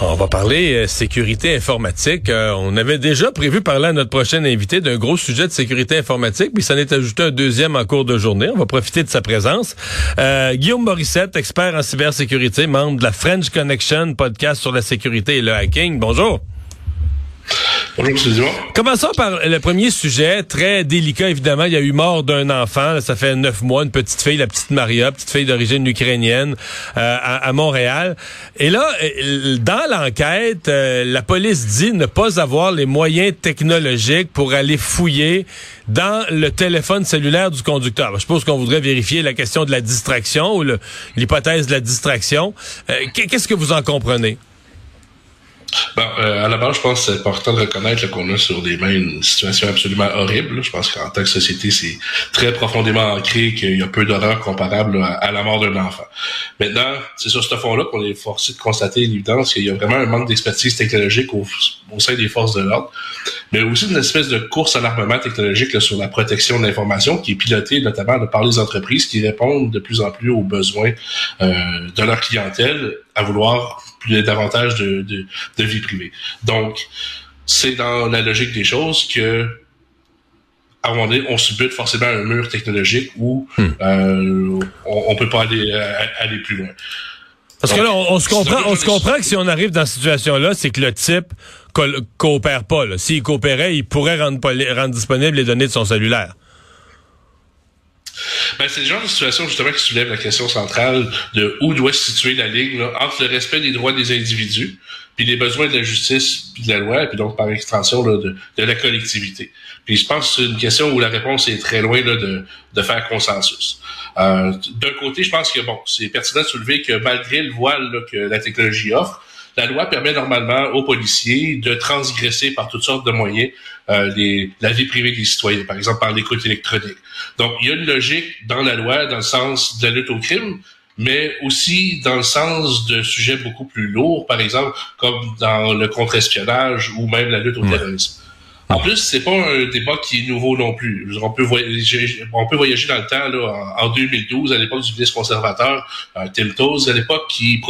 On va parler euh, sécurité informatique. Euh, on avait déjà prévu parler à notre prochain invité d'un gros sujet de sécurité informatique, puis ça n'est ajouté un deuxième en cours de journée. On va profiter de sa présence. Euh, Guillaume Morissette, expert en cybersécurité, membre de la French Connection, podcast sur la sécurité et le hacking. Bonjour. Bonjour. Commençons par le premier sujet, très délicat évidemment. Il y a eu mort d'un enfant, ça fait neuf mois, une petite fille, la petite Maria, petite fille d'origine ukrainienne, euh, à, Montréal. Et là, euh, dans l'enquête, euh, la police dit ne pas avoir les moyens technologiques pour aller fouiller dans le téléphone cellulaire du conducteur. Je suppose qu'on voudrait vérifier la question de la distraction ou l'hypothèse de la distraction. Qu'est-ce que vous en comprenez? Bon, euh, à la base, je pense que c'est important de reconnaître qu'on a sur des mains une situation absolument horrible. Je pense qu'en tant que société, c'est très profondément ancré qu'il y a peu d'horreur comparable à, la mort d'un enfant. Maintenant, c'est sur ce fond-là qu'on est forcé de constater l'évidence qu'il y a vraiment un manque d'expertise technologique au, sein des forces de l'ordre, mais aussi une espèce de course à l'armement technologique sur la protection de l'information qui est pilotée notamment par les entreprises qui répondent de plus en plus aux besoins euh, de leur clientèle à vouloir plus davantage de, de, vie privée. Donc, c'est dans la logique des choses que à un moment donné, on subit forcément un mur technologique où hmm. euh, on, ne peut pas aller, euh, aller plus loin. Parce que là, on, se comprend, on se comprend que si on arrive dans cette situation-là, c'est que le type coopère pas. S'il coopérait, il pourrait rendre, rendre disponibles les données de son cellulaire. Ben, c'est le genre de situation justement qui soulève la question centrale de où doit se situer la ligne entre le respect des droits des individus, puis les besoins de la justice, puis de la loi, et puis donc par extension de, la collectivité. Puis je pense que c'est une question où la réponse est très loin de, de faire consensus. Euh, D'un côté, je pense que bon, c'est pertinent de soulever que malgré le voile que la technologie offre, la loi permet normalement aux policiers de transgresser par toutes sortes de moyens euh, les, la vie privée des citoyens, par exemple par l'écoute électronique. Donc, il y a une logique dans la loi dans le sens de la lutte au crime, mais aussi dans le sens de sujets beaucoup plus lourds, par exemple, comme dans le contre-espionnage ou même la lutte au terrorisme. En plus, c'est pas un débat qui est nouveau non plus. On peut voyager, on peut voyager dans le temps là, en, 2012, à l'époque du ministre conservateur euh, Tim Toes, à l'époque qui,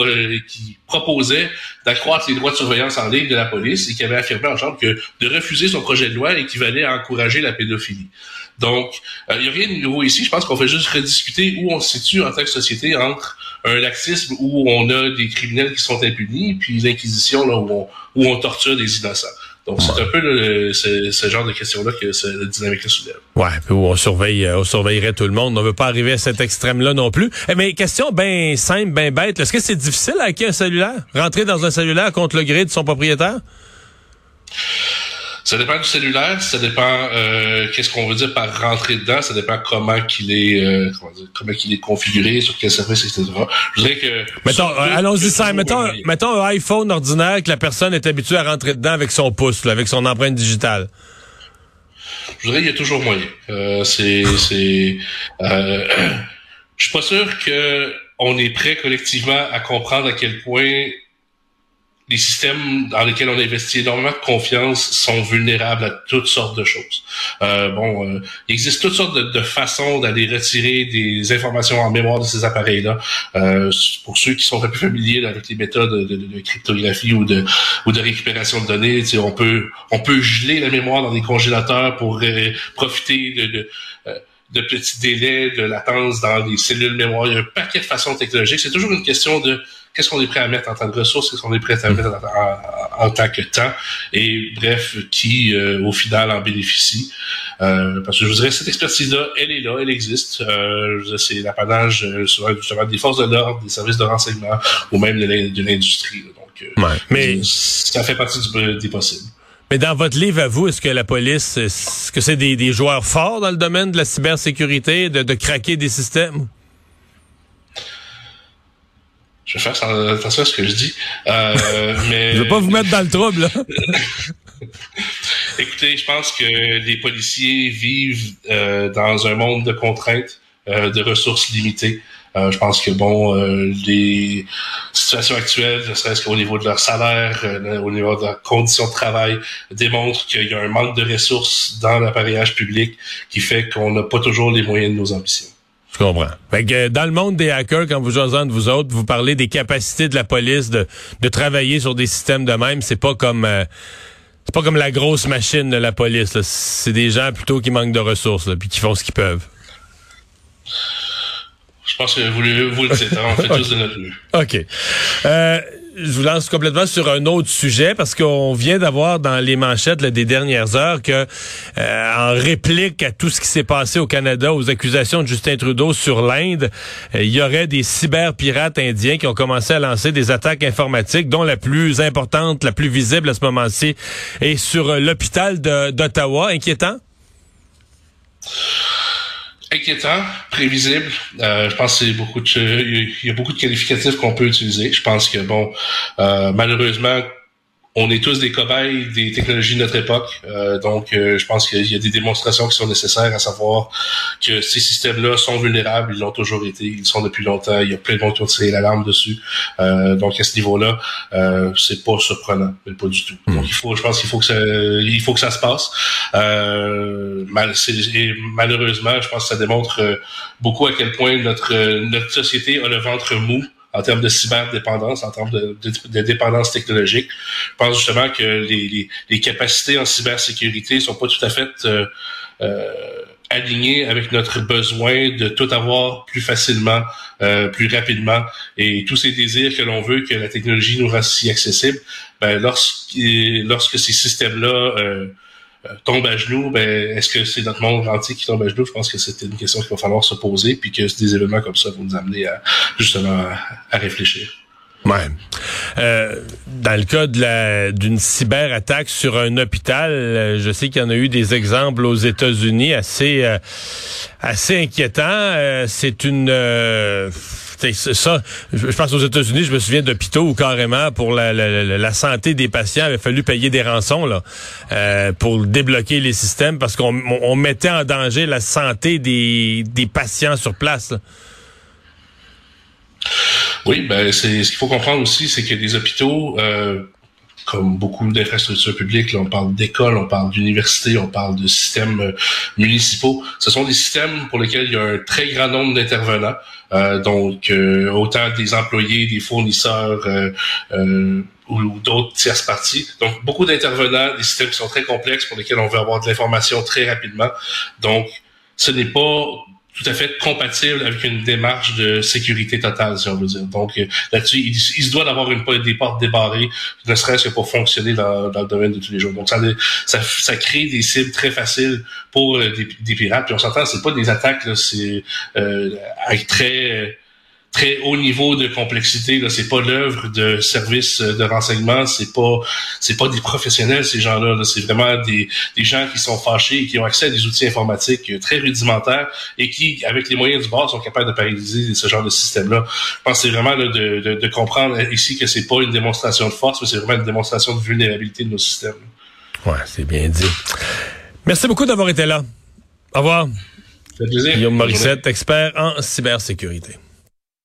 qui proposait d'accroître les droits de surveillance en ligne de la police et qui avait affirmé en chambre que de refuser son projet de loi équivalait à encourager la pédophilie. Donc, euh, il n'y a rien de nouveau ici. Je pense qu'on fait juste rediscuter où on se situe en tant que société entre un laxisme où on a des criminels qui sont impunis, puis l'inquisition là où on, où on torture des innocents. Donc, c'est un peu le, ce, genre de questions-là que la dynamique-là soulève. Ouais, où on surveille, euh, on surveillerait tout le monde. On ne veut pas arriver à cet extrême-là non plus. Eh, mais question bien simple, bien bête. Est-ce que c'est difficile à acquérir un cellulaire? Rentrer dans un cellulaire contre le gré de son propriétaire? Ça dépend du cellulaire, ça dépend euh, qu'est-ce qu'on veut dire par rentrer dedans, ça dépend comment qu'il est euh, comment, qu'il est configuré, sur quel service, etc. Je dirais que mettons, allons-y ça, mettons, mettons un iPhone ordinaire que la personne est habituée à rentrer dedans avec son pouce, avec son empreinte digitale. Je dirais qu'il y a toujours moyen. Euh, c'est c'est euh, je suis pas sûr que on est prêt collectivement à comprendre à quel point les systèmes dans lesquels on investit énormément de confiance sont vulnérables à toutes sortes de choses. Euh, bon, euh, il existe toutes sortes de, façons d'aller retirer des informations en mémoire de ces appareils-là. Euh, pour ceux qui sont un peu familiers avec les méthodes de, cryptographie ou de ou de récupération de données, on peut on peut geler la mémoire dans des congélateurs pour profiter de, de petits délais de latence dans les cellules mémoire. Il y a un paquet de façons technologiques. C'est toujours une question de qu'est-ce qu'on est prêt à mettre en tant que ressources, qu'est-ce qu'on est prêt à mettre en, tant que temps, et bref, qui euh, au final en bénéficie? Euh, parce que je vous dirais, cette expertise-là, elle est là, elle existe. Euh, c'est l'apanage euh, justement des forces de l'ordre, des services de renseignement ou même de l'industrie. Donc, ouais, mais ça fait partie du, des possibles. Mais dans votre livre à vous, est-ce que la police, est-ce que c'est des, des, joueurs forts dans le domaine de la cybersécurité, de, de craquer des systèmes? Je vais faire attention à ce que je dis. Euh, mais... je vais pas vous mettre dans le trouble. Là. Écoutez, je pense que les policiers vivent euh, dans un monde de contraintes, euh, de ressources limitées. Euh, je pense que bon, euh, les situations actuelles, ne serait-ce qu'au niveau de leur salaire, euh, au niveau de leurs conditions de travail, démontrent qu'il y a un manque de ressources dans l'appareillage public qui fait qu'on n'a pas toujours les moyens de nos ambitions. Je comprends. Fait que dans le monde des hackers, quand vous jouez entre vous autres, vous parlez des capacités de la police de, de travailler sur des systèmes de même. C'est pas comme c'est pas comme la grosse machine de la police. C'est des gens plutôt qui manquent de ressources là, puis qui font ce qu'ils peuvent. Je pense que vous, vous le dites. Hein, on fait tous de notre mieux. OK. Euh, je vous lance complètement sur un autre sujet parce qu'on vient d'avoir dans les manchettes des dernières heures que, euh, en réplique à tout ce qui s'est passé au Canada, aux accusations de Justin Trudeau sur l'Inde, euh, il y aurait des cyberpirates indiens qui ont commencé à lancer des attaques informatiques, dont la plus importante, la plus visible à ce moment-ci, est sur l'hôpital d'Ottawa. Inquiétant? Inquiétant, prévisible. Euh, je pense qu'il beaucoup de il y a beaucoup de qualificatifs qu'on peut utiliser. Je pense que bon, euh, malheureusement, on est tous des cobayes des technologies de notre époque. Euh, donc, euh, je pense qu'il y a des démonstrations qui sont nécessaires, à savoir que ces systèmes-là sont vulnérables. Ils l'ont toujours été. Ils sont depuis longtemps. Il y a plein de monde qui ont tiré l'alarme dessus. Euh, donc, à ce niveau-là, euh, c'est pas surprenant, mais pas du tout. Hmm. Donc, il faut, je pense qu'il faut que ça, il faut que ça se passe. Euh, mal, et malheureusement, je pense que ça démontre beaucoup à quel point notre notre société a le ventre mou en termes de cyberdépendance, en termes de, dépendance technologique. Je pense justement que les, capacités en cybersécurité sont pas tout à fait euh, euh, alignées avec notre besoin de tout avoir plus facilement, euh, plus rapidement, et tous ces désirs que l'on veut que la technologie nous rende si accessible. Ben, lorsque, lorsque ces systèmes-là euh, tombe à genoux, ben, est-ce que c'est notre monde entier qui tombe à genoux? Je pense que c'est une question qu'il va falloir se poser, puis que des événements comme ça vont nous amener à, justement à, réfléchir. Ouais. Euh, dans le cas de la d'une cyberattaque sur un hôpital, euh, je sais qu'il y en a eu des exemples aux États-Unis assez euh, assez inquiétants. c'est une ça, je pense aux États-Unis, je me souviens d'hôpitaux où carrément pour la, santé des patients, il avait fallu payer des rançons là euh, pour débloquer les systèmes parce qu'on on mettait en danger la santé des, des patients sur place. Oui, ben c'est ce qu'il faut comprendre aussi, c'est que les hôpitaux, euh, comme beaucoup d'infrastructures publiques, là, on parle d'écoles, on parle d'universités, on parle de systèmes euh, municipaux. Ce sont des systèmes pour lesquels il y a un très grand nombre d'intervenants. Euh, donc, euh, autant des employés, des fournisseurs ou, d'autres tierces parties. Donc, beaucoup d'intervenants, des systèmes qui sont très complexes pour lesquels on veut avoir de l'information très rapidement. Donc, ce n'est pas tout à fait compatible avec une démarche de sécurité totale, si on veut dire. Donc euh, là-dessus, il, se doit d'avoir une des portes débarrées, ne serait-ce que pour fonctionner dans, dans, le domaine de tous les jours. Donc ça, ça, crée des cibles très faciles pour euh, des, pirates. Puis on s'entend, c'est pas des attaques, c'est euh, très très haut niveau de complexité. Là, c'est pas l'œuvre de services de renseignement, c'est pas c'est pas des professionnels ces gens-là. -là, c'est vraiment des, des gens qui sont fâchés et qui ont accès à des outils informatiques très rudimentaires et qui, avec les moyens du bord, sont capables de paralyser ce genre de système-là. Je pense que c'est vraiment là, de, de, de, comprendre ici que c'est pas une démonstration de force, mais c'est vraiment une démonstration de vulnérabilité de nos systèmes. Ouais, c'est bien dit. Merci beaucoup d'avoir été là. Au revoir. Ça fait plaisir. Guillaume Morissette, expert en cybersécurité.